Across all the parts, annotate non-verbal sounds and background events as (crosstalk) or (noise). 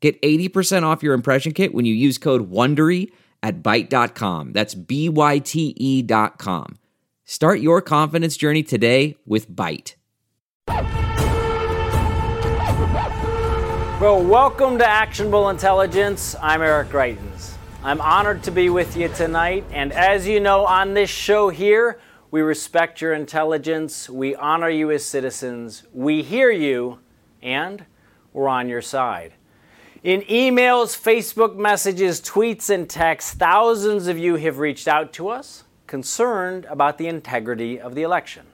Get 80% off your impression kit when you use code WONDERY at Byte.com. That's B-Y-T-E dot com. Start your confidence journey today with Byte. Well, welcome to Actionable Intelligence. I'm Eric Greitens. I'm honored to be with you tonight, and as you know, on this show here, we respect your intelligence, we honor you as citizens, we hear you, and we're on your side. In emails, Facebook messages, tweets, and texts, thousands of you have reached out to us concerned about the integrity of the election.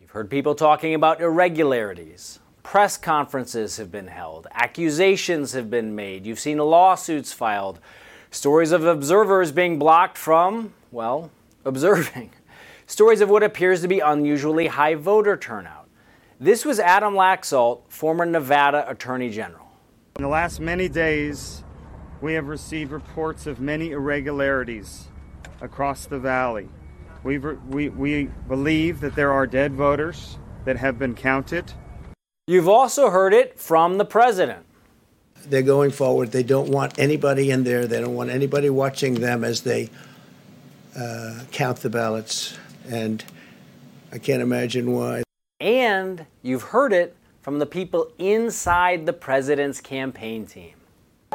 You've heard people talking about irregularities. Press conferences have been held. Accusations have been made. You've seen lawsuits filed. Stories of observers being blocked from, well, observing. (laughs) Stories of what appears to be unusually high voter turnout. This was Adam Laxalt, former Nevada Attorney General. In the last many days, we have received reports of many irregularities across the valley. We've, we, we believe that there are dead voters that have been counted. You've also heard it from the president. They're going forward. They don't want anybody in there. They don't want anybody watching them as they uh, count the ballots. And I can't imagine why. And you've heard it from the people inside the president's campaign team.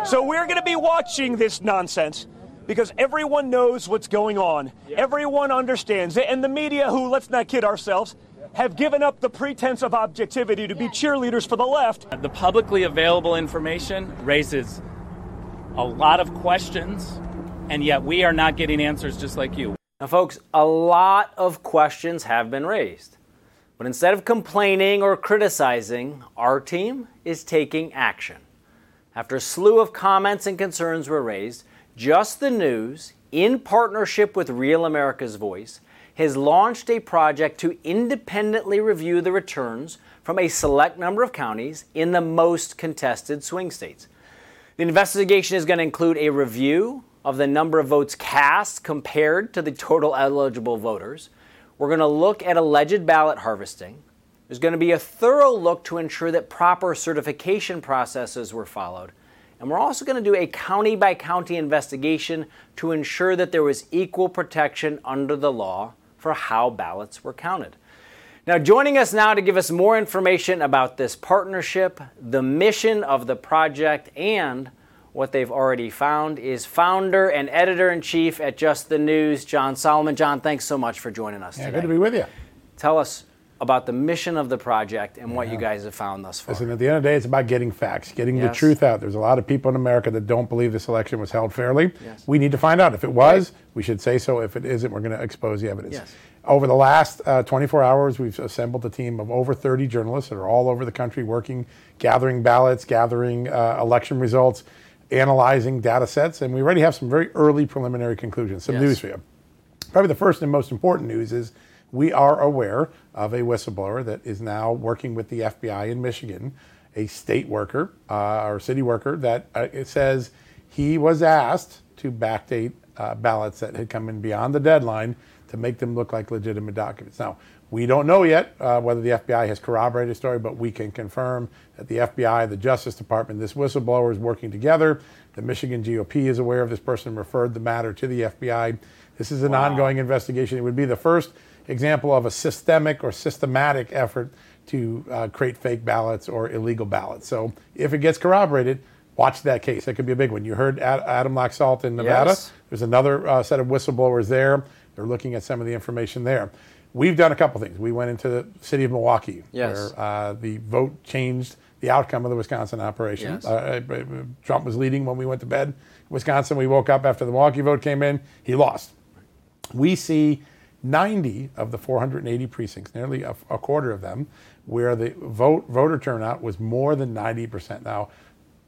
So we're going to be watching this nonsense because everyone knows what's going on. Everyone understands it. And the media, who, let's not kid ourselves, have given up the pretense of objectivity to be cheerleaders for the left. The publicly available information raises a lot of questions, and yet we are not getting answers just like you. Now, folks, a lot of questions have been raised. But instead of complaining or criticizing, our team is taking action. After a slew of comments and concerns were raised, Just the News, in partnership with Real America's Voice, has launched a project to independently review the returns from a select number of counties in the most contested swing states. The investigation is going to include a review of the number of votes cast compared to the total eligible voters. We're going to look at alleged ballot harvesting. There's going to be a thorough look to ensure that proper certification processes were followed. And we're also going to do a county by county investigation to ensure that there was equal protection under the law for how ballots were counted. Now, joining us now to give us more information about this partnership, the mission of the project, and what they've already found is founder and editor in chief at Just the News, John Solomon. John, thanks so much for joining us Yeah, today. good to be with you. Tell us about the mission of the project and what you guys have found thus far. Listen, at the end of the day, it's about getting facts, getting the truth out. There's a lot of people in America that don't believe this election was held fairly. Yes. We need to find out. If it was, we should say so. If it isn't, we're going to expose the evidence. Yes. Over the last uh, 24 hours, we've assembled a team of over 30 journalists that are all over the country working, gathering ballots, gathering uh, election results, analyzing data sets, and we already have some very early preliminary conclusions. Some Yes. news for you. Probably the first and most important news is we are aware of a whistleblower that is now working with the FBI in Michigan, a state worker uh, or city worker that uh, it says he was asked to backdate uh, ballots that had come in beyond the deadline to make them look like legitimate documents. Now, we don't know yet uh, whether the FBI has corroborated the story, but we can confirm that the FBI, the Justice Department, this whistleblower is working together. The Michigan GOP is aware of this person and referred the matter to the FBI. This is an ongoing investigation. It would be the first example of a systemic or systematic effort to uh, create fake ballots or illegal ballots. So if it gets corroborated, watch that case. That could be a big one. You heard Ad- Adam Laxalt in Nevada. Yes. There's another uh, set of whistleblowers there. They're looking at some of the information there. We've done a couple things. We went into the city of Milwaukee, Yes. where uh, the vote changed the outcome of the Wisconsin operation. Yes. Uh, uh, Trump was leading when we went to bed. in Wisconsin, we woke up after the Milwaukee vote came in. He lost. We see 90 of the 480 precincts, nearly a, a quarter of them, where the vote voter turnout was more than 90%. Now,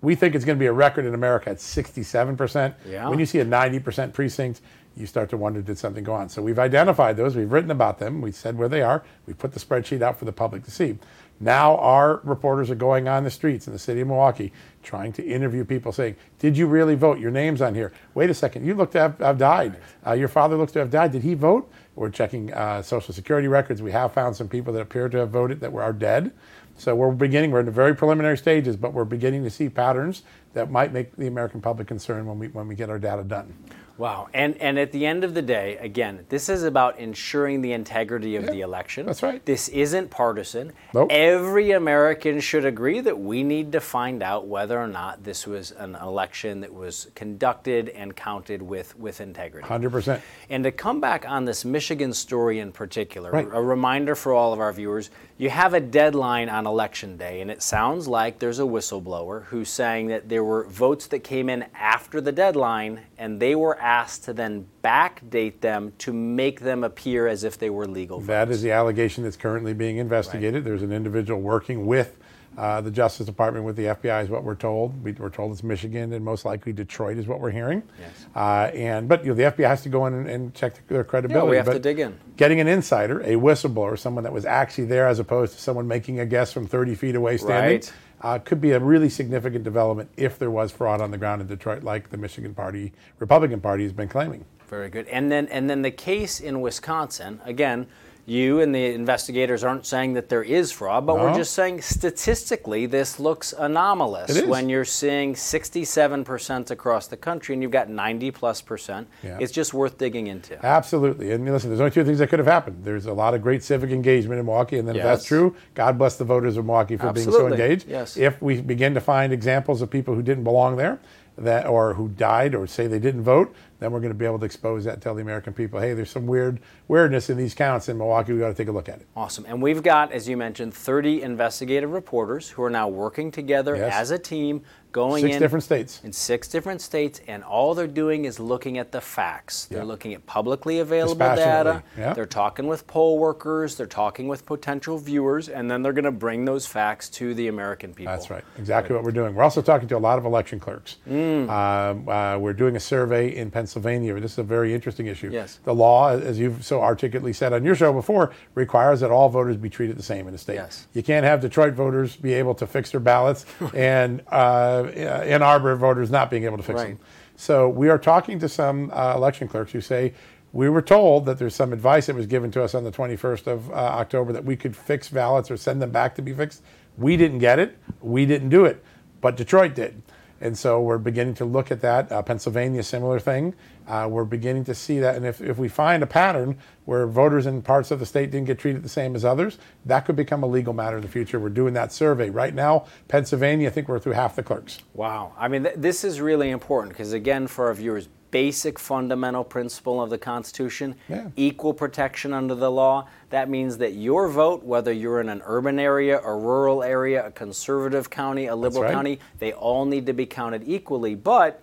We think it's going to be a record in America at 67%. Yeah. When you see a 90% precinct, you start to wonder did something go on. So we've identified those, we've written about them, we said where they are, we put the spreadsheet out for the public to see. Now our reporters are going on the streets in the city of Milwaukee trying to interview people saying, Did you really vote? Your name's on here. Wait a second, you look to have, have died. Uh, your father looks to have died. Did he vote? We're checking uh, social security records. We have found some people that appear to have voted that were are dead. So we're beginning, we're in the very preliminary stages, but we're beginning to see patterns that might make the American public concerned when we, when we get our data done. Wow. And and at the end of the day, again, this is about ensuring the integrity of Yeah, the election. that's right. This isn't partisan. Nope. Every American should agree that we need to find out whether or not this was an election that was conducted and counted with with integrity. 100%. And to come back on this Michigan story in particular, Right. a reminder for all of our viewers you have a deadline on election day, and it sounds like there's a whistleblower who's saying that there were votes that came in after the deadline, and they were asked to then backdate them to make them appear as if they were legal votes. That is the allegation that's currently being investigated. There's an individual working with uh, the Justice Department, with the FBI, is what we're told. We, we're told it's Michigan and most likely Detroit is what we're hearing. Yes. Uh, and but you know the FBI has to go in and, and check their credibility. We have but to dig in. Getting an insider, a whistleblower, someone that was actually there, as opposed to someone making a guess from 30 feet away standing. Right. Uh, could be a really significant development if there was fraud on the ground in Detroit, like the Michigan Party, Republican Party, has been claiming. Very good. And then and then the case in Wisconsin, again, you and the investigators aren't saying that there is fraud, but we're just saying statistically this looks anomalous when you're seeing 67% across the country and you've got 90 plus percent. Yeah. It's just worth digging into. Absolutely. And listen, there's only two things that could have happened. There's a lot of great civic engagement in Milwaukee, and then if that's true, God bless the voters of Milwaukee for being so engaged. Yes. If we begin to find examples of people who didn't belong there, that or who died or say they didn't vote, then we're going to be able to expose that and tell the American people, hey, there's some weird weirdness in these counts in Milwaukee. We got to take a look at it. Awesome. And we've got, as you mentioned, 30 investigative reporters who are now working together Yes. as a team, going Six in different states. in six different states, and all they're doing is looking at the facts. They're Yeah. looking at publicly available data. yeah. They're talking with poll workers. They're talking with potential viewers, and then they're going to bring those facts to the American people. That's right. Exactly what we're doing. We're also talking to a lot of election clerks. Mm. Um, uh, we're doing a survey in Pennsylvania. This is a very interesting issue. Yes. The law, as you've so articulately said on your show before, requires that all voters be treated the same in the state. Yes. You can't have Detroit voters be able to fix their ballots (laughs) and uh, Ann Arbor voters not being able to fix Right. them. So we are talking to some uh, election clerks who say, we were told that there's some advice that was given to us on the 21st of uh, October that we could fix ballots or send them back to be fixed. We didn't get it. We didn't do it, but Detroit did. And so we're beginning to look at that. Uh, Pennsylvania, similar thing. Uh, we're beginning to see that. And if, if we find a pattern where voters in parts of the state didn't get treated the same as others, that could become a legal matter in the future. We're doing that survey. Right now, Pennsylvania, I think we're through half the clerks. Wow. I mean, th- this is really important because, again, for our viewers, basic fundamental principle of the Constitution Yeah. equal protection under the law. That means that your vote, whether you're in an urban area, a rural area, a conservative county, a liberal right. county, they all need to be counted equally. But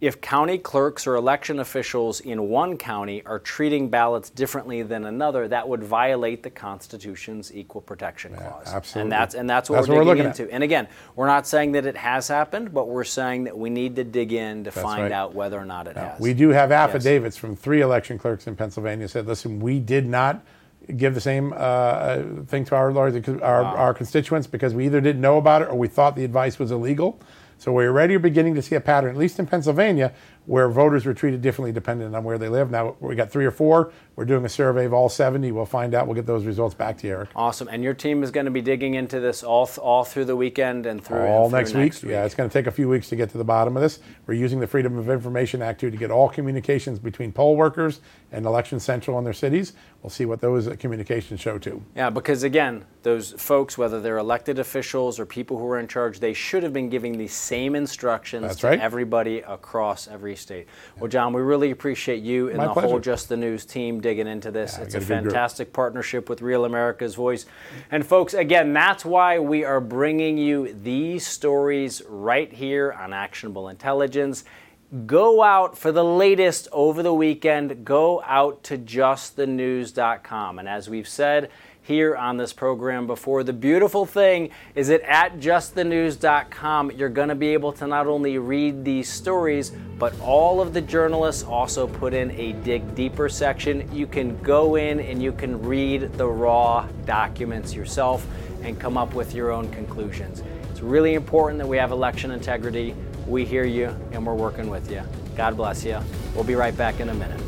if county clerks or election officials in one county are treating ballots differently than another, that would violate the Constitution's equal protection clause. absolutely. And that's and that's what That's we're what we're digging looking at. into. And again, we're not saying that it has happened, but we're saying that we need to dig in to find right. out whether or not it has. We do have affidavits from three election clerks in Pennsylvania said, listen, we did not give the same uh, thing to our lawyers, our, our constituents, because we either didn't know about it or we thought the advice was illegal. So we're already beginning to see a pattern, at least in Pennsylvania, where voters were treated differently depending on where they live. Now we got three or four. We're doing a survey of all 70. We'll find out. We'll get those results back to you, Eric. Awesome. And your team is going to be digging into this all th- all through the weekend and through all and through next, week. Yeah, it's going to take a few weeks to get to the bottom of this. We're using the Freedom of Information Act too to get all communications between poll workers and Election Central in their cities. We'll see what those uh, communications show too. Yeah, because again, those folks, whether they're elected officials or people who are in charge, they should have been giving the same instructions That's to right. everybody across every state. Well, John, we really appreciate you and My the whole. Just the News team digging into this. Yeah, it's a got a good group. fantastic partnership with Real America's Voice. And folks, again, that's why we are bringing you these stories right here on Actionable Intelligence. Go out for the latest over the weekend. Go out to justthenews.com. And as we've said, here on this program before. The beautiful thing is that at justthenews.com, you're going to be able to not only read these stories, but all of the journalists also put in a dig deeper section. You can go in and you can read the raw documents yourself and come up with your own conclusions. It's really important that we have election integrity. We hear you and we're working with you. God bless you. We'll be right back in a minute.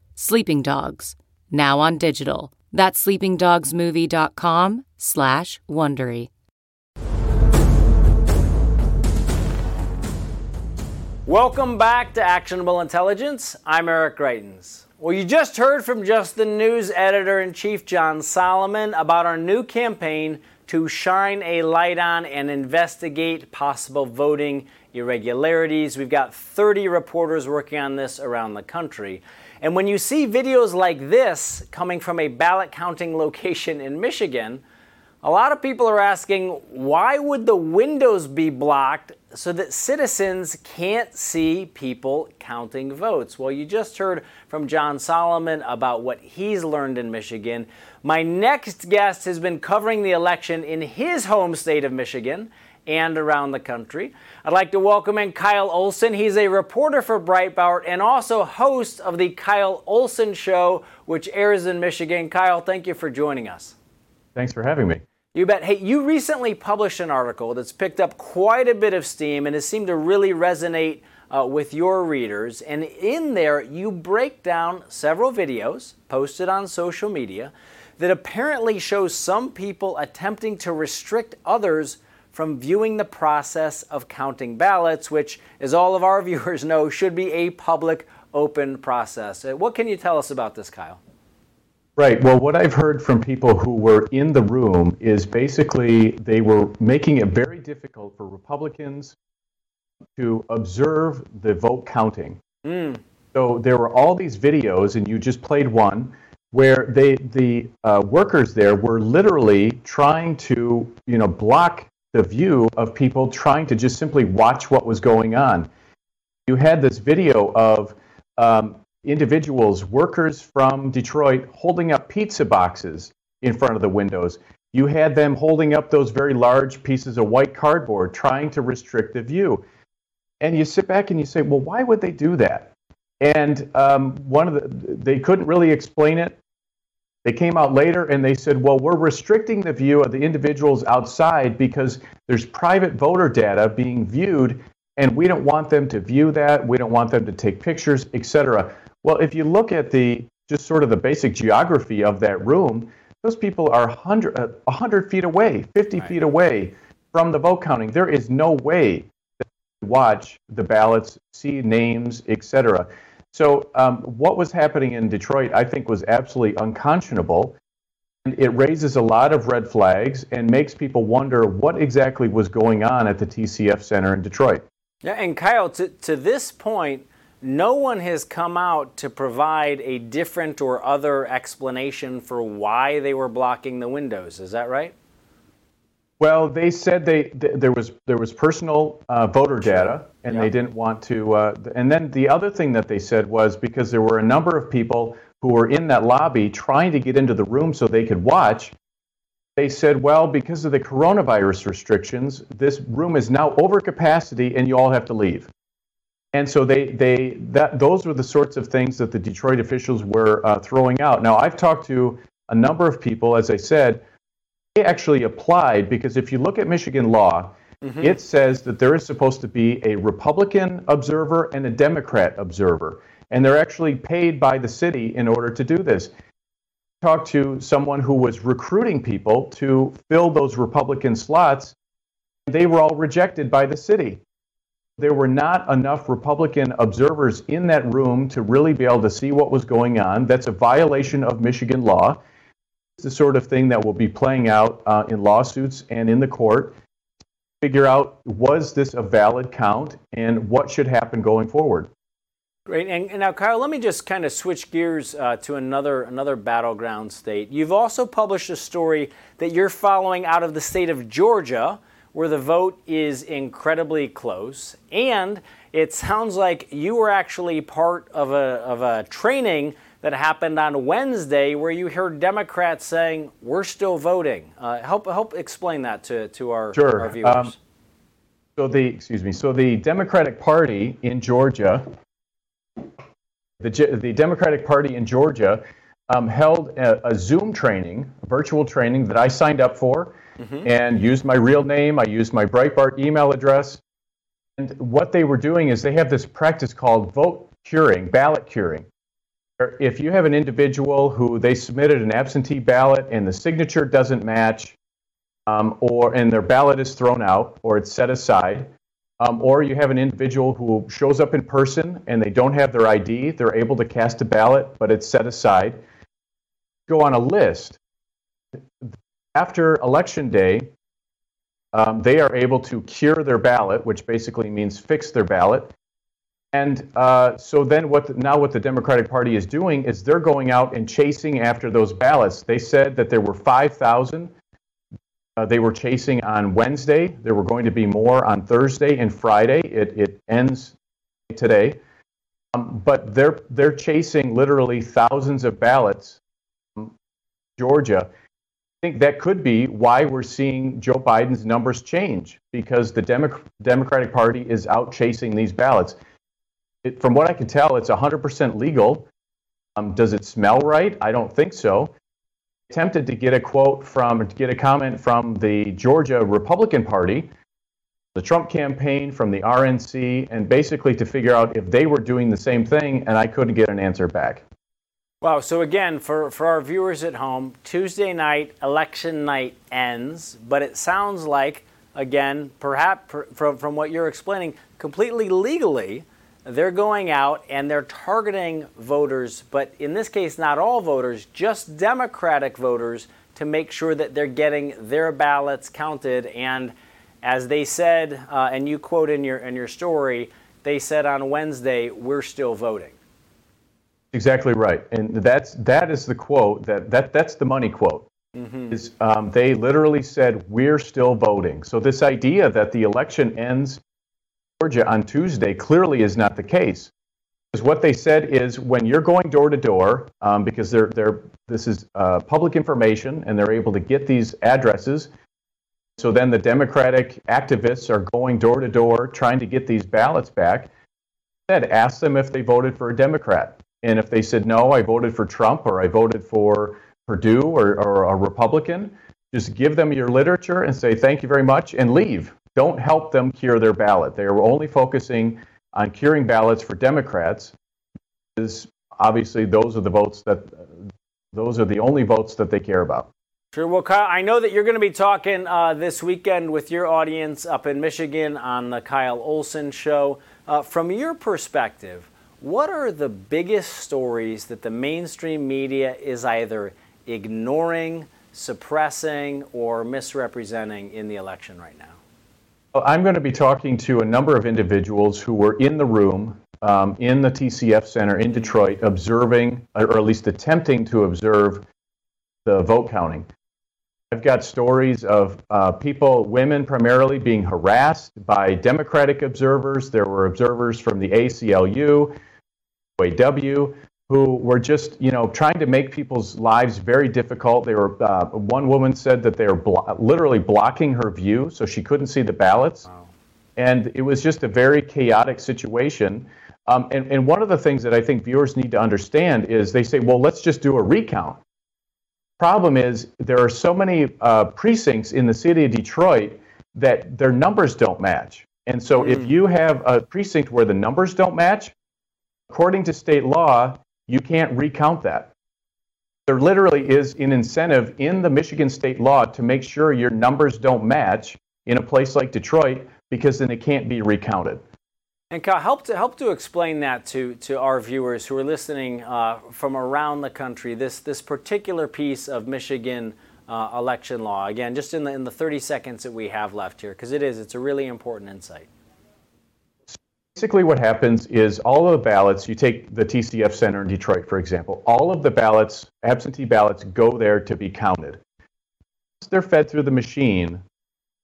Sleeping Dogs, now on digital. That's sleepingdogsmovie.com slash Wondery. Welcome back to Actionable Intelligence. I'm Eric Greitens. Well, you just heard from Just the News editor in chief John Solomon about our new campaign to shine a light on and investigate possible voting irregularities. We've got 30 reporters working on this around the country. And when you see videos like this coming from a ballot counting (laughs) location in Michigan, a lot of people are asking why would the windows be blocked so that citizens can't see people counting votes? Well, you just heard from John Solomon about what he's learned in Michigan. My next guest has been covering the election in his home state of Michigan and around the country. I'd like to welcome in Kyle Olson. He's a reporter for Breitbart and also host of the Kyle Olson Show, which airs in Michigan. Kyle, thank you for joining us. Thanks for having me. You bet. Hey, you recently published an article that's picked up quite a bit of steam and has seemed to really resonate uh, with your readers. And in there, you break down several videos posted on social media that apparently shows some people attempting to restrict others from viewing the process of counting ballots, which, as all of our (laughs) viewers know, should be a public, open process. Uh, what can you tell us about this, Kyle? Right. Well, what I've heard from people who were in the room is basically they were making it very difficult for Republicans to observe the vote counting. Mm. So there were all these videos, and you just played one where they the uh, workers there were literally trying to you know block the view of people trying to just simply watch what was going on. You had this video of um, individuals, workers from Detroit, holding up pizza boxes in front of the windows. You had them holding up those very large pieces of white cardboard, trying to restrict the view. And you sit back and you say, well, why would they do that? And um, one of the, they couldn't really explain it. They came out later and they said, well, we're restricting the view of the individuals outside because there's private voter data being viewed, and we don't want them to view that. We don't want them to take pictures, etc. Well, if you look at the just sort of the basic geography of that room, those people are 100, uh, 100 feet away, 50 right. feet away from the vote counting. There is no way to watch the ballots, see names, etc. So, um, what was happening in Detroit, I think, was absolutely unconscionable. And it raises a lot of red flags and makes people wonder what exactly was going on at the TCF Center in Detroit. Yeah, and Kyle, to, to this point, no one has come out to provide a different or other explanation for why they were blocking the windows. Is that right? Well, they said they th- there was there was personal uh, voter data, and yeah. they didn't want to. Uh, and then the other thing that they said was because there were a number of people who were in that lobby trying to get into the room so they could watch. They said, well, because of the coronavirus restrictions, this room is now over capacity, and you all have to leave. And so they, they that those were the sorts of things that the Detroit officials were uh, throwing out. Now I've talked to a number of people, as I said, actually applied because if you look at Michigan law, mm-hmm. it says that there is supposed to be a Republican observer and a Democrat observer, and they're actually paid by the city in order to do this. Talked to someone who was recruiting people to fill those Republican slots. They were all rejected by the city there were not enough Republican observers in that room to really be able to see what was going on. That's a violation of Michigan law. The sort of thing that will be playing out uh, in lawsuits and in the court. Figure out was this a valid count and what should happen going forward. Great. And, and, now, Kyle, let me just kind of switch gears uh, to another another battleground state. You've also published a story that you're following out of the state of Georgia, where the vote is incredibly close, and it sounds like you were actually part of a of a training that happened on Wednesday, where you heard Democrats saying we're still voting. Uh, help help explain that to to our, sure. our viewers. Um, so the excuse me. So the Democratic Party in Georgia the, the Democratic Party in Georgia um, held a, a, Zoom training, a virtual training that I signed up for mm-hmm. and used my real name. I used my Breitbart email address. And what they were doing is they have this practice called vote curing, ballot curing. If you have an individual who they submitted an absentee ballot and the signature doesn't match, um, or and their ballot is thrown out or it's set aside, um, or you have an individual who shows up in person and they don't have their ID, they're able to cast a ballot, but it's set aside. Go on a list. After election day, um, they are able to cure their ballot, which basically means fix their ballot. And uh, so then, what the, now what the Democratic Party is doing is they're going out and chasing after those ballots. They said that there were 5,000 uh, they were chasing on Wednesday. There were going to be more on Thursday and Friday. It, it ends today. Um, but they're, they're chasing literally thousands of ballots from Georgia. I think that could be why we're seeing Joe Biden's numbers change because the Demo- Democratic Party is out chasing these ballots. It, from what I can tell, it's 100% legal. Um, does it smell right? I don't think so attempted to get a quote from, to get a comment from the Georgia Republican Party, the Trump campaign, from the RNC, and basically to figure out if they were doing the same thing, and I couldn't get an answer back. Wow. So, again, for, for our viewers at home, Tuesday night, election night ends, but it sounds like, again, perhaps from, from what you're explaining, completely legally, they're going out and they're targeting voters, but in this case, not all voters, just Democratic voters, to make sure that they're getting their ballots counted. And as they said, uh, and you quote in your in your story, they said on Wednesday, "We're still voting." Exactly right, and that's that is the quote that that that's the money quote. Mm-hmm. Is um, they literally said we're still voting. So this idea that the election ends Georgia on Tuesday clearly is not the case. Because what they said is when you're going door to door, um, because they're, they're, this is uh, public information and they're able to get these addresses. So then the Democratic activists are going door to door trying to get these ballots back. Said, ask them if they voted for a Democrat. And if they said, no, I voted for Trump or I voted for Perdue or, or a Republican, just give them your literature and say, thank you very much and leave don't help them cure their ballot. They are only focusing on curing ballots for Democrats. Is obviously those are the votes that those are the only votes that they care about. Sure. Well, Kyle, I know that you're going to be talking uh, this weekend with your audience up in Michigan on the Kyle Olson Show. Uh, from your perspective, what are the biggest stories that the mainstream media is either ignoring, suppressing, or misrepresenting in the election right now? I'm going to be talking to a number of individuals who were in the room um, in the TCF Center in Detroit observing, or at least attempting to observe, the vote counting. I've got stories of uh, people, women primarily, being harassed by Democratic observers. There were observers from the ACLU, AW, who were just, you know, trying to make people's lives very difficult. They were. Uh, one woman said that they were blo- literally blocking her view, so she couldn't see the ballots, wow. and it was just a very chaotic situation. Um, and, and one of the things that I think viewers need to understand is they say, well, let's just do a recount. Problem is, there are so many uh, precincts in the city of Detroit that their numbers don't match. And so, mm. if you have a precinct where the numbers don't match, according to state law, you can't recount that. There literally is an incentive in the Michigan state law to make sure your numbers don't match in a place like Detroit because then it can't be recounted. And Kyle, help to help to explain that to, to our viewers who are listening uh, from around the country. This this particular piece of Michigan uh, election law. Again, just in the in the 30 seconds that we have left here, because it is it's a really important insight. Basically, what happens is all of the ballots. You take the TCF Center in Detroit, for example. All of the ballots, absentee ballots, go there to be counted. Once they're fed through the machine,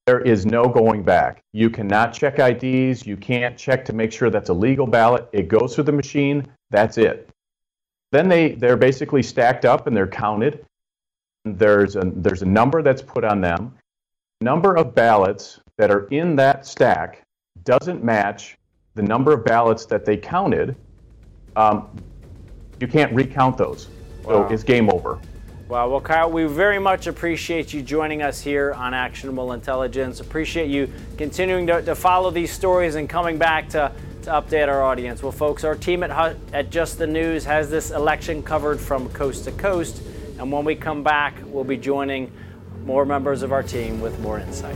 there is no going back. You cannot check IDs. You can't check to make sure that's a legal ballot. It goes through the machine. That's it. Then they, they're basically stacked up and they're counted. There's a, there's a number that's put on them. Number of ballots that are in that stack doesn't match the number of ballots that they counted. Um, you can't recount those. Wow. So it's game over. Wow. Well, Kyle, we very much appreciate you joining us here on Actionable Intelligence. Appreciate you continuing to, to follow these stories and coming back to, to update our audience. Well, folks, our team at, at Just the News has this election covered from coast to coast. And when we come back, we'll be joining more members of our team with more insight.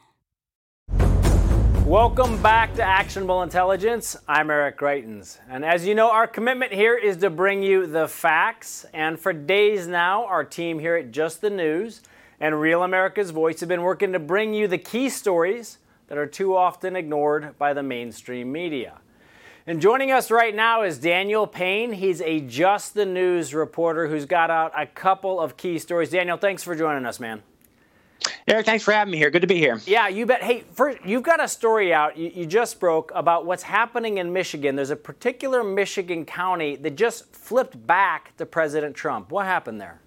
Welcome back to Actionable Intelligence. I'm Eric Greitens. And as you know, our commitment here is to bring you the facts. And for days now, our team here at Just the News and Real America's Voice have been working to bring you the key stories that are too often ignored by the mainstream media. And joining us right now is Daniel Payne. He's a Just the News reporter who's got out a couple of key stories. Daniel, thanks for joining us, man. Eric, thanks for having me here. Good to be here. Yeah, you bet. Hey, first, you've got a story out you, you, just broke about what's happening in Michigan. There's a particular Michigan county that just flipped back to President Trump. What happened there?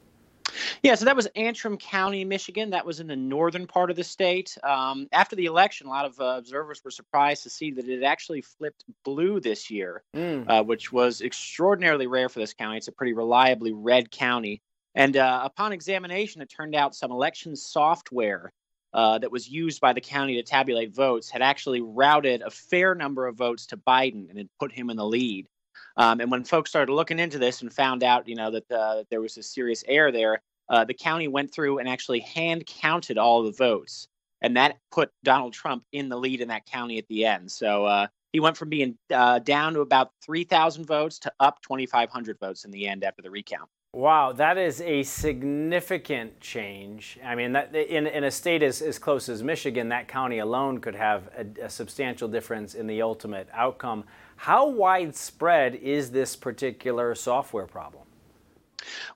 Yeah, so that was Antrim County, Michigan. That was in the northern part of the state. Um, after the election, a lot of uh, observers were surprised to see that it actually flipped blue this year, mm. uh, which was extraordinarily rare for this county. It's a pretty reliably red county. And uh, upon examination, it turned out some election software uh, that was used by the county to tabulate votes had actually routed a fair number of votes to Biden and had put him in the lead. Um, and when folks started looking into this and found out, you know, that, uh, there was a serious error there, uh, the county went through and actually hand counted all the votes, and that put Donald Trump in the lead in that county at the end. So uh, he went from being uh, down to about 3,000 votes to up 2,500 votes in the end after the recount. Wow, that is a significant change. I mean, that, in, in a state as, as close as Michigan, that county alone could have a, a substantial difference in the ultimate outcome. How widespread is this particular software problem?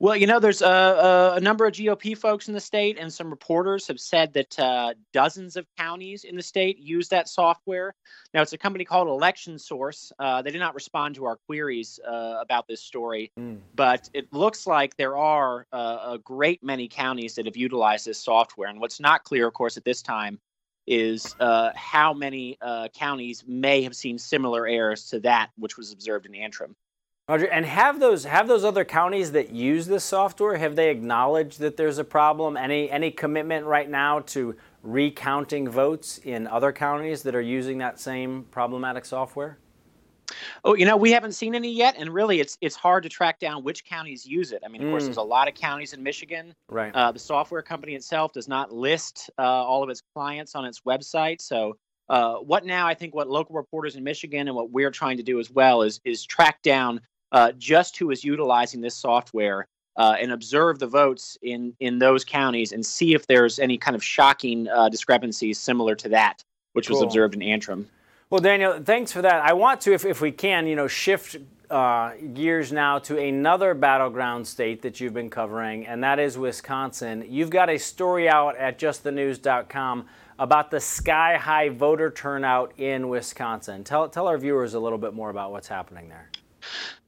Well, you know, there's a, a, number of GOP folks in the state, and some reporters have said that uh, dozens of counties in the state use that software. Now, it's a company called Election Source. Uh, they did not respond to our queries uh, about this story, mm. but it looks like there are uh, a great many counties that have utilized this software. And what's not clear, of course, at this time is uh, how many uh, counties may have seen similar errors to that which was observed in Antrim. Roger, and have those have those other counties that use this software have they acknowledged that there's a problem? Any any commitment right now to recounting votes in other counties that are using that same problematic software? Oh, you know, we haven't seen any yet, and really, it's it's hard to track down which counties use it. I mean, of mm. course, there's a lot of counties in Michigan. Right. Uh, the software company itself does not list uh, all of its clients on its website, so. Uh, what now? I think what local reporters in Michigan and what we're trying to do as well is is track down uh, just who is utilizing this software uh, and observe the votes in in those counties and see if there's any kind of shocking uh, discrepancies similar to that which was observed in Antrim. Well, Daniel, thanks for that. I want to, if, if we can, you know, shift uh, gears now to another battleground state that you've been covering, and that is Wisconsin. You've got a story out at justthenews.com about the sky high voter turnout in Wisconsin. Tell, tell our viewers a little bit more about what's happening there.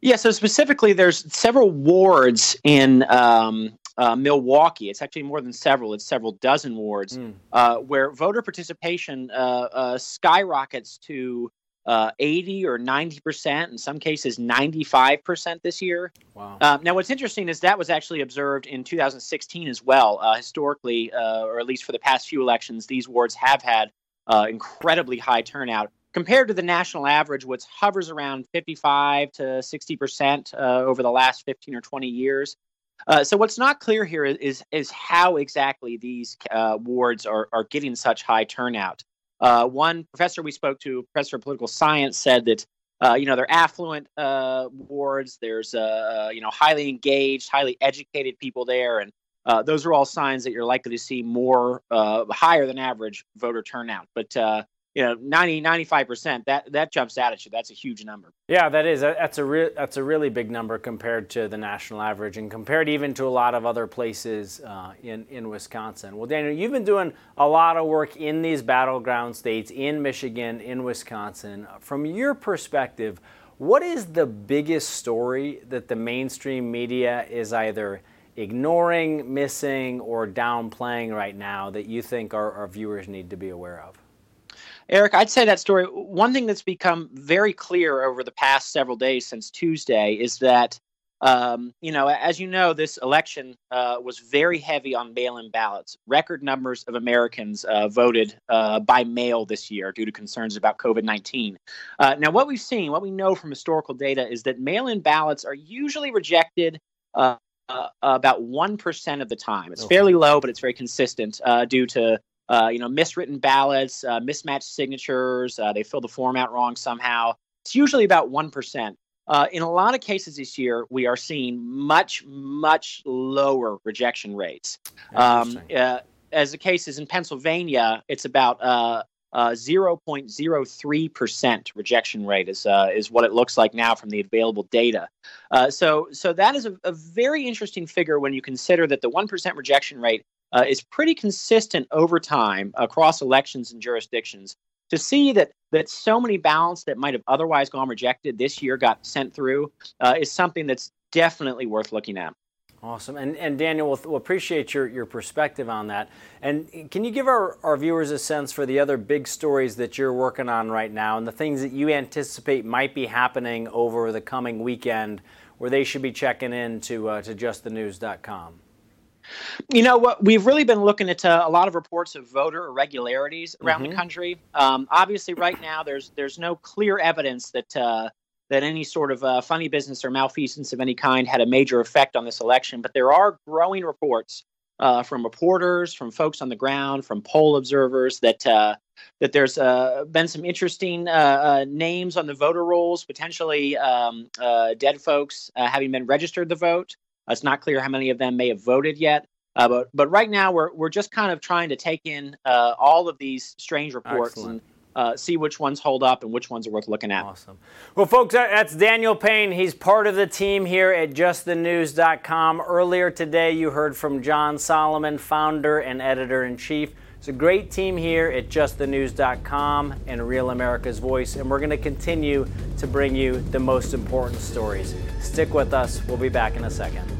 Yeah, so specifically, there's several wards in um, uh, Milwaukee. It's actually more than several. It's several dozen wards mm. uh, where voter participation uh, uh skyrockets to uh, 80 or 90 percent, in some cases 95 percent this year. Wow. Uh, now, what's interesting is that was actually observed in 2016 as well. Uh, historically, uh, or at least for the past few elections, these wards have had uh, incredibly high turnout compared to the national average, which hovers around 55 to 60 percent uh, over the last 15 or 20 years. Uh, so what's not clear here is is how exactly these uh, wards are are getting such high turnout. Uh, one professor we spoke to, professor of political science, said that uh, you know they're affluent uh, wards. There's you know highly engaged, highly educated people there, and those are all signs that you're likely to see more higher than average voter turnout. But you know 90 95% that that jumps out at you. That's a huge number. Yeah that is. That's a re- that's a really big number compared to the national average and compared even to a lot of other places uh, in in Wisconsin. Well Daniel you've been doing a lot of work in these battleground states in Michigan in Wisconsin. From your perspective what is the biggest story that the mainstream media is either ignoring missing or downplaying right now that you think our, our viewers need to be aware of Eric, I'd say that story. One thing that's become very clear over the past several days since Tuesday is that, um, you know, as you know, this election uh, was very heavy on mail in ballots. Record numbers of Americans uh, voted uh, by mail this year due to concerns about COVID 19. Uh, now, what we've seen, what we know from historical data, is that mail in ballots are usually rejected. Uh, uh, about 1% of the time. It's okay. fairly low, but it's very consistent due to uh, you know, miswritten ballots, uh, mismatched signatures. Uh, they fill the form out wrong somehow. It's usually about one percent. Uh, in a lot of cases this year, we are seeing much, much lower rejection rates. Um, uh, as the case is in Pennsylvania, it's about 0.03% rejection rate is is what it looks like now from the available data. so so that is a, a, very interesting figure when you consider that the 1% rejection rate uh, is pretty consistent over time across elections and jurisdictions. To see that that so many ballots that might have otherwise gone rejected this year got sent through uh, is something that's definitely worth looking at. Awesome. And, and Daniel, we'll, we'll, appreciate your, your perspective on that. And can you give our, our viewers a sense for the other big stories that you're working on right now and the things that you anticipate might be happening over the coming weekend where they should be checking in to, uh, to justthenews.com? You know what? We've really been looking at uh, a lot of reports of voter irregularities around mm-hmm. the country. Um, obviously, right now there's there's no clear evidence that uh, that any sort of uh, funny business or malfeasance of any kind had a major effect on this election. But there are growing reports uh, from reporters, from folks on the ground, from poll observers that uh, that there's uh, been some interesting names on the voter rolls, potentially um, dead folks having been registered to vote. It's not clear how many of them may have voted yet. Uh, but but right now we're we're just kind of trying to take in uh, all of these strange reports Excellent. and uh, see which ones hold up and which ones are worth looking at. Awesome. Well, folks, that's Daniel Payne. He's part of the team here at JustTheNews.com. Earlier today, you heard from John Solomon, founder and editor in chief. It's a great team here at JustTheNews.com and Real America's Voice, and we're going to continue to bring you the most important stories. Stick with us. We'll be back in a second.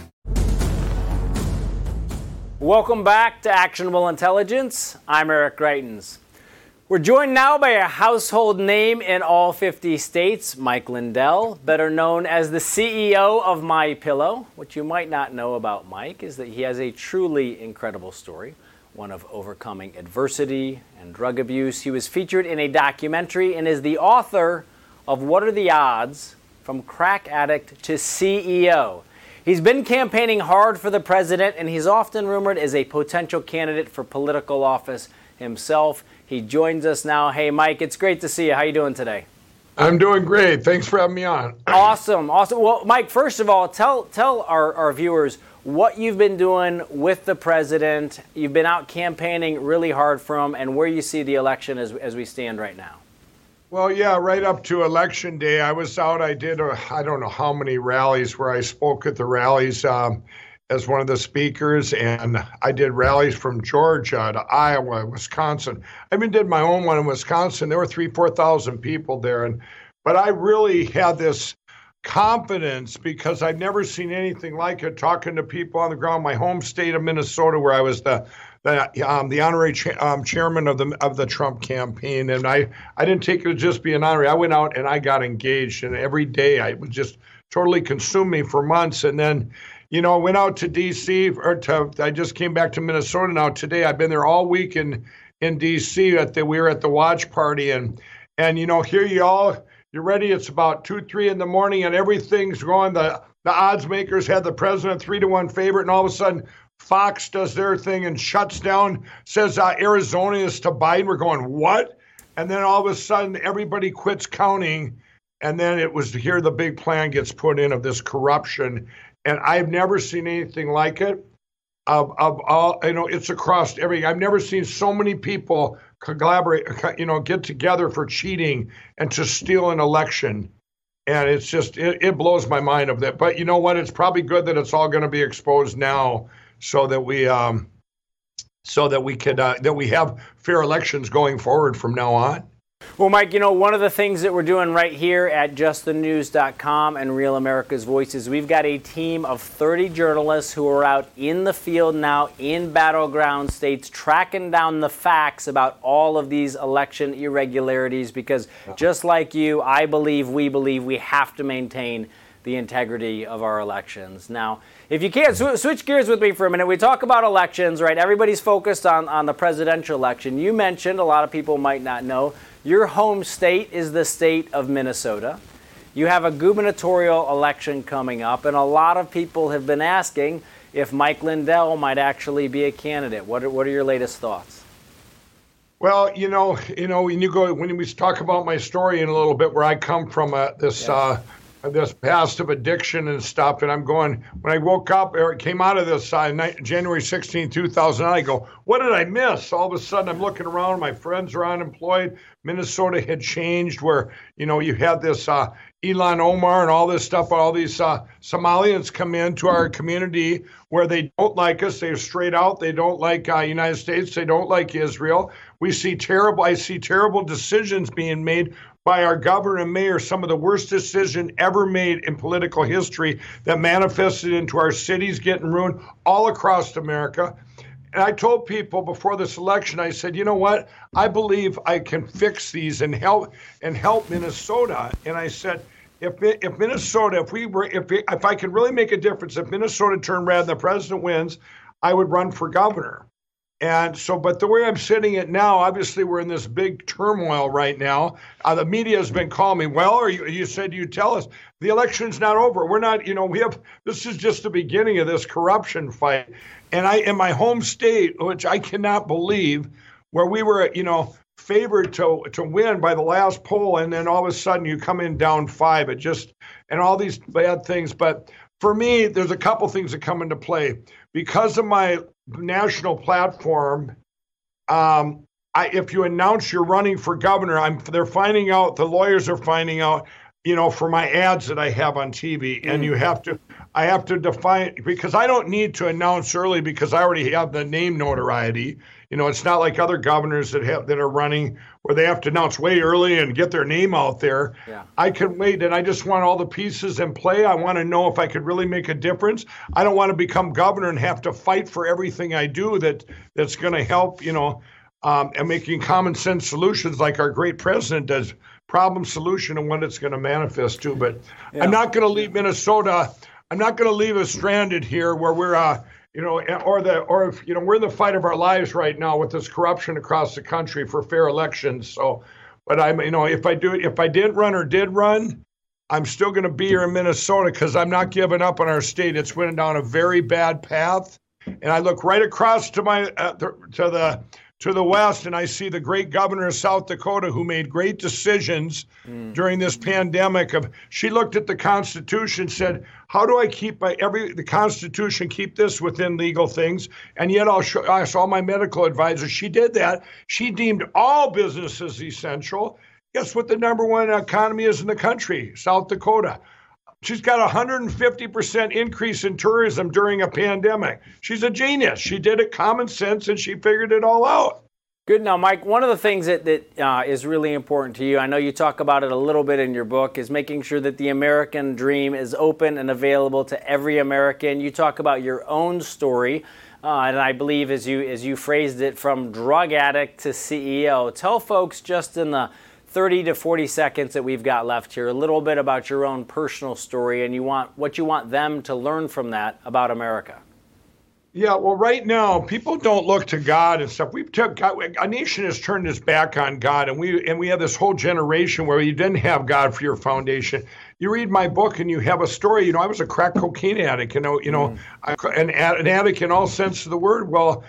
Welcome back to Actionable Intelligence. I'm Eric Greitens. We're joined now by a household name in all 50 states, Mike Lindell, better known as the CEO of My Pillow. What you might not know about Mike is that he has a truly incredible story, one of overcoming adversity and drug abuse. He was featured in a documentary and is the author of What Are the Odds? From Crack Addict to CEO. He's been campaigning hard for the president, and he's often rumored as a potential candidate for political office himself. He joins us now. Hey, Mike, it's great to see you. How you doing today? I'm doing great. Thanks for having me on. Awesome, awesome. Well, Mike, first of all, tell tell our, our viewers what you've been doing with the president. You've been out campaigning really hard for him, and where you see the election as, as we stand right now. Well, yeah, right up to election day, I was out. I did, I don't know how many rallies where I spoke at the rallies um, as one of the speakers, and I did rallies from Georgia to Iowa, Wisconsin. I even did my own one in Wisconsin. There were three, four thousand people there, and but I really had this confidence because I've never seen anything like it. Talking to people on the ground, my home state of Minnesota, where I was the the um, the honorary cha- um, chairman of the of the Trump campaign, and I I didn't take it to just be an honorary. I went out and I got engaged, and every day I would just totally consume me for months, and then. You know, went out to D.C. or to. I just came back to Minnesota now today. I've been there all week in in D.C. At the we were at the watch party, and and you know here you all you're ready. It's about two, three in the morning, and everything's going. The the odds makers had the president three to one favorite, and all of a sudden Fox does their thing and shuts down, says uh, Arizona is to Biden. We're going what? And then all of a sudden everybody quits counting, and then it was here the big plan gets put in of this corruption, and I've never seen anything like it. Of, of all, you know, it's across every. I've never seen so many people collaborate, you know, get together for cheating and to steal an election. And it's just, it, it blows my mind of that. But you know what? It's probably good that it's all going to be exposed now so that we, um, so that we could, uh, that we have fair elections going forward from now on. Well, Mike, you know, one of the things that we're doing right here at justthenews.com and Real America's Voices, we've got a team of 30 journalists who are out in the field now in battleground states tracking down the facts about all of these election irregularities because just like you, I believe, we believe we have to maintain the integrity of our elections. Now, if you can't sw- switch gears with me for a minute, we talk about elections, right? Everybody's focused on, on the presidential election. You mentioned, a lot of people might not know, your home state is the state of Minnesota. You have a gubernatorial election coming up, and a lot of people have been asking if Mike Lindell might actually be a candidate. What are, what are your latest thoughts? Well, you know, you know, when you go when we talk about my story in a little bit, where I come from, uh, this uh, this past of addiction and stuff, and I'm going when I woke up or came out of this uh, night, January 16, 2009. I go, what did I miss? All of a sudden, I'm looking around. My friends are unemployed. Minnesota had changed, where you know you had this uh, Ilhan Omar and all this stuff. All these uh, Somalians come into our community where they don't like us. They're straight out. They don't like uh, United States. They don't like Israel. We see terrible. I see terrible decisions being made by our governor and mayor. Some of the worst decision ever made in political history that manifested into our cities getting ruined all across America. And I told people before this election, I said, you know what? I believe I can fix these and help and help Minnesota. And I said, if if Minnesota, if we were, if if I could really make a difference, if Minnesota turned red and the president wins, I would run for governor. And so, but the way I'm sitting it now, obviously we're in this big turmoil right now. Uh, the media has been calling me. Well, you, you said you tell us the election's not over. We're not, you know, we have. This is just the beginning of this corruption fight. And I, in my home state, which I cannot believe, where we were, you know, favored to to win by the last poll, and then all of a sudden you come in down five. It just and all these bad things. But for me, there's a couple things that come into play because of my national platform, um, I, if you announce you're running for governor, I'm they're finding out the lawyers are finding out, you know, for my ads that I have on TV, mm. and you have to, I have to define because I don't need to announce early because I already have the name notoriety. You know, it's not like other governors that have that are running where they have to announce way early and get their name out there. Yeah. I can wait, and I just want all the pieces in play. I want to know if I could really make a difference. I don't want to become governor and have to fight for everything I do that that's going to help. You know, um, and making common sense solutions like our great president does. Problem solution and what it's going to manifest to. But Yeah. I'm not going to leave Minnesota. I'm not going to leave us stranded here where we're. Uh, you know, or the or if you know we're in the fight of our lives right now with this corruption across the country for fair elections. So, but I'm you know if I do if I didn't run or did run, I'm still going to be here in Minnesota because I'm not giving up on our state. It's went down a very bad path, and I look right across to my uh, to the to the west and I see the great governor of South Dakota who made great decisions mm. during this pandemic of she looked at the constitution said how do I keep my every the constitution keep this within legal things? And yet I'll show I saw my medical advisor she did that. She deemed all businesses essential. Guess what the number one economy is in the country? South Dakota She's got a 150% increase in tourism during a pandemic. She's a genius. She did it common sense and she figured it all out. Good. Now, Mike, one of the things that, that uh, is really important to you, I know you talk about it a little bit in your book, is making sure that the American dream is open and available to every American. You talk about your own story. Uh, and I believe, as you as you phrased it, from drug addict to CEO. Tell folks just in the 30 to 40 seconds that we've got left here a little bit about your own personal story and you want what you want them to learn from that about America. Yeah, well, right now people don't look to God and stuff. We've took God, a nation has turned its back on God, and we and we have this whole generation where you didn't have God for your foundation. You read my book and you have a story. You know, I was a crack cocaine addict. You know, you know, mm. an, an addict in all sense of the word. Well,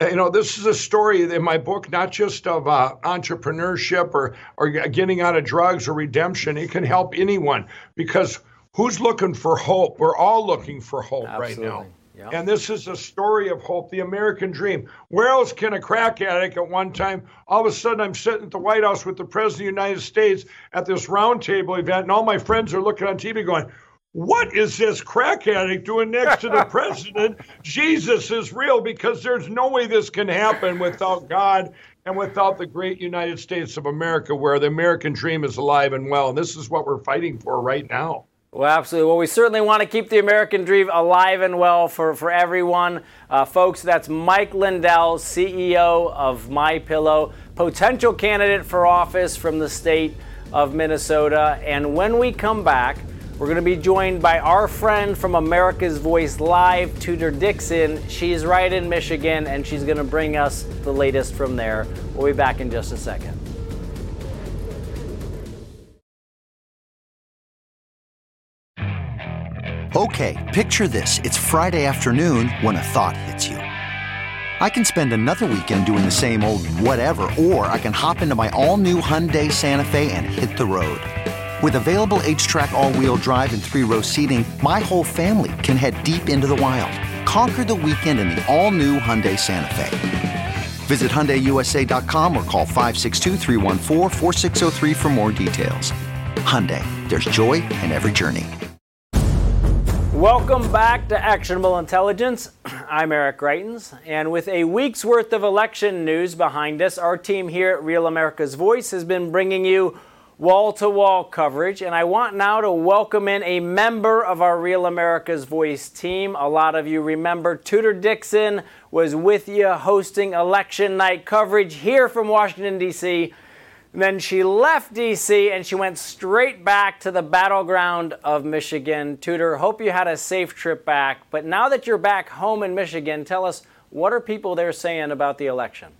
you know, this is a story in my book, not just of uh, entrepreneurship or or getting out of drugs or redemption. It can help anyone because who's looking for hope? We're all looking for hope Absolutely. right now. Yep. And this is a story of hope, the American dream. Where else can a crack addict at one time, all of a sudden I'm sitting at the White House with the President of the United States at this roundtable event, and all my friends are looking on TV going, what is this crack addict doing next to the (laughs) president? Jesus is real because there's no way this can happen without God and without the great United States of America, where the American dream is alive and well. And this is what we're fighting for right now. Well, absolutely. Well, we certainly want to keep the American dream alive and well for, for everyone. Uh, folks, that's Mike Lindell, CEO of My Pillow, potential candidate for office from the state of Minnesota. And when we come back, we're going to be joined by our friend from America's Voice Live, Tudor Dixon. She's right in Michigan and she's going to bring us the latest from there. We'll be back in just a second. Okay, picture this. It's Friday afternoon when a thought hits you. I can spend another weekend doing the same old whatever, or I can hop into my all new Hyundai Santa Fe and hit the road. With available HTRAC all-wheel drive and three-row seating, my whole family can head deep into the wild. Conquer the weekend in the all-new Hyundai Santa Fe. Visit HyundaiUSA.com or call 562 for more details. Hyundai, there's joy in every journey. Welcome back to Actionable Intelligence. (clears throat) I'm Eric Greitens, and with a week's worth of election news behind us, our team here at Real America's Voice has been bringing you wall to wall coverage. And I want now to welcome in a member of our Real America's Voice team. A lot of you remember Tudor Dixon was with you hosting election night coverage here from Washington, D.C. then she left D.C. and she went straight back to the battleground of Michigan. Tudor, hope you had a safe trip back. But now that you're back home in Michigan, tell us what are people there saying about the election?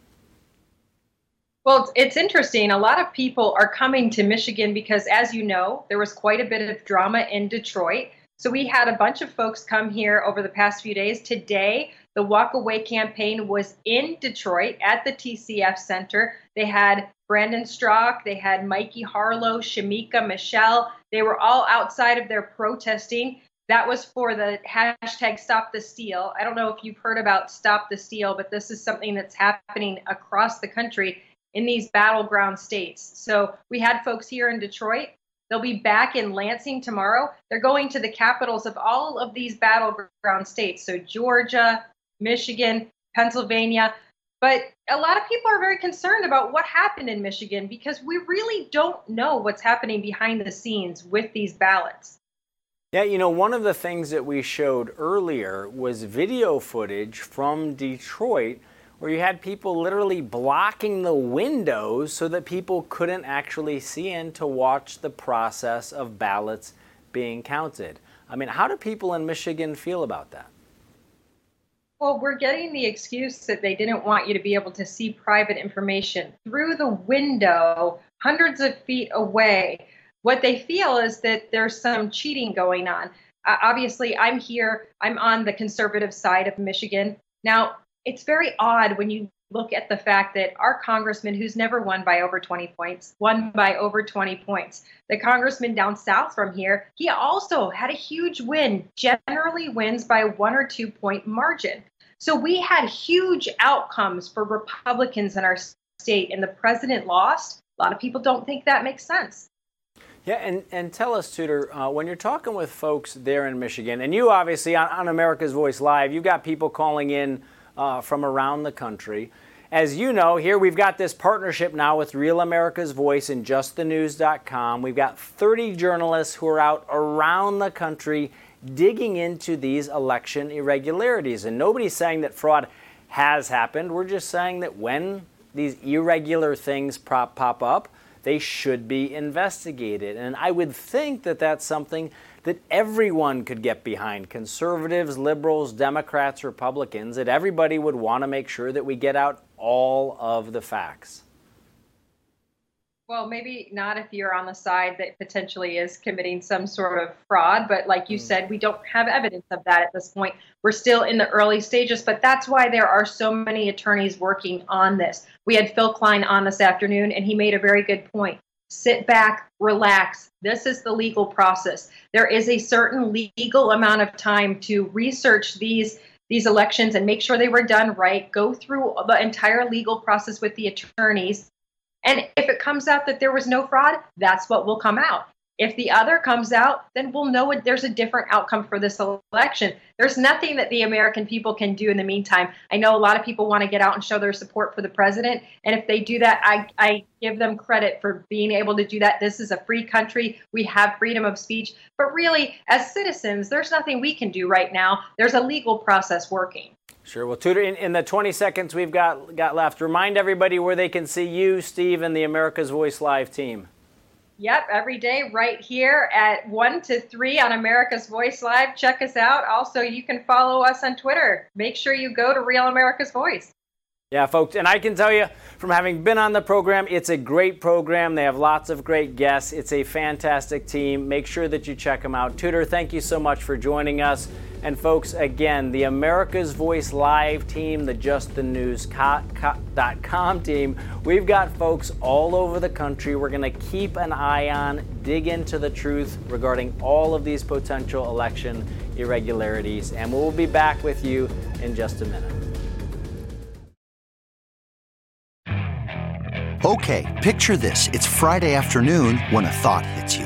Well, it's interesting. A lot of people are coming to Michigan because, as you know, there was quite a bit of drama in Detroit. So we had a bunch of folks come here over the past few days. Today, the Walk Away campaign was in Detroit at the TCF Center. They had Brandon Straka, they had Mikey Harlow, Shemeka Michelle. They were all outside of their protesting. That was for the hashtag Stop the Steal. I don't know if you've heard about Stop the Steal, but this is something that's happening across the country in these battleground states. So we had folks here in Detroit. They'll be back in Lansing tomorrow. They're going to the capitals of all of these battleground states. So Georgia, Michigan, Pennsylvania. But a lot of people are very concerned about what happened in Michigan because we really don't know what's happening behind the scenes with these ballots. Yeah, you know, one of the things that we showed earlier was video footage from Detroit where you had people literally blocking the windows so that people couldn't actually see in to watch the process of ballots being counted. I mean, how do people in Michigan feel about that? Well, we're getting the excuse that they didn't want you to be able to see private information through the window, hundreds of feet away. What they feel is that there's some cheating going on. Uh, obviously, I'm here, I'm on the conservative side of Michigan. Now, it's very odd when you look at the fact that our congressman, who's never won by over 20 points, won by over 20 points. The congressman down south from here, he also had a huge win, generally wins by one or two point margin. So we had huge outcomes for Republicans in our state, and the president lost. A lot of people don't think that makes sense. Yeah, and, and tell us, Tudor, uh, when you're talking with folks there in Michigan, and you obviously on, on America's Voice Live, you've got people calling in uh, from around the country. As you know, here we've got this partnership now with Real America's Voice and JustTheNews.com. We've got 30 journalists who are out around the country digging into these election irregularities. And nobody's saying that fraud has happened. We're just saying that when these irregular things pop, pop up, they should be investigated. And I would think that that's something that everyone could get behind conservatives, liberals, Democrats, Republicans, that everybody would want to make sure that we get out all of the facts. Well, maybe not if you're on the side that potentially is committing some sort of fraud, but like you mm. said, we don't have evidence of that at this point. We're still in the early stages, but that's why there are so many attorneys working on this. We had Phill Kline on this afternoon, and he made a very good point. Sit back, relax. This is the legal process. There is a certain legal amount of time to research these these elections and make sure they were done right. Go through the entire legal process with the attorneys and if it comes out that there was no fraud, that's what will come out. If the other comes out, then we'll know there's a different outcome for this election. There's nothing that the American people can do in the meantime. I know a lot of people want to get out and show their support for the president. And if they do that, I, I give them credit for being able to do that. This is a free country. We have freedom of speech. But really, as citizens, there's nothing we can do right now. There's a legal process working. Sure. Well, Tudor, in, in, the 20 seconds we've got got left, remind everybody where they can see you, Steve, and the America's Voice Live team. Yep, every day right here at 1 to 3 on America's Voice Live. Check us out. Also, you can follow us on Twitter. Make sure you go to Real America's Voice. Yeah, folks, and I can tell you from having been on the program, it's a great program. They have lots of great guests. It's a fantastic team. Make sure that you check them out. Tudor, thank you so much for joining us. And folks, again, the America's Voice Live team, the JustTheNews.com team, we've got folks all over the country. We're going to keep an eye on, dig into the truth regarding all of these potential election irregularities. And we'll be back with you in just a minute. Okay, picture this. It's Friday afternoon when a thought hits you.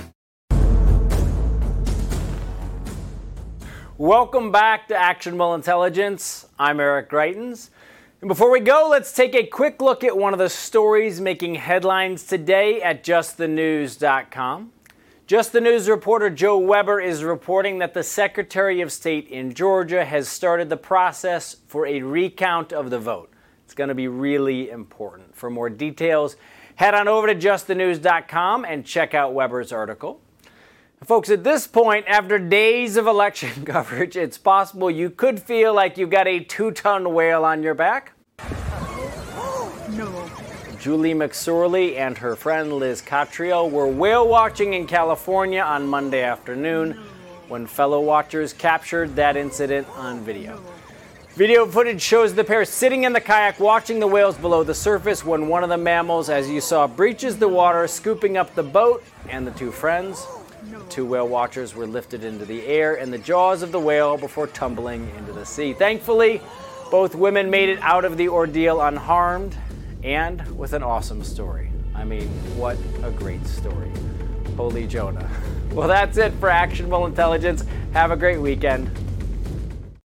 Welcome back to Actionable Intelligence. I'm Eric Greitens. And before we go, let's take a quick look at one of the stories making headlines today at justthenews.com. Just the News reporter Joe Weber is reporting that the Secretary of State in Georgia has started the process for a recount of the vote. It's going to be really important. For more details, head on over to justthenews.com and check out Weber's article. Folks, at this point, after days of election (laughs) coverage, it's possible you could feel like you've got a two ton whale on your back. No. Julie McSorley and her friend Liz Cottriel were whale watching in California on Monday afternoon when fellow watchers captured that incident on video. Video footage shows the pair sitting in the kayak watching the whales below the surface when one of the mammals, as you saw, breaches the water, scooping up the boat and the two friends. Two whale watchers were lifted into the air in the jaws of the whale before tumbling into the sea. Thankfully, both women made it out of the ordeal unharmed and with an awesome story. I mean, what a great story. Holy Jonah. (laughs) Well, that's it for Actionable Intelligence. Have a great weekend.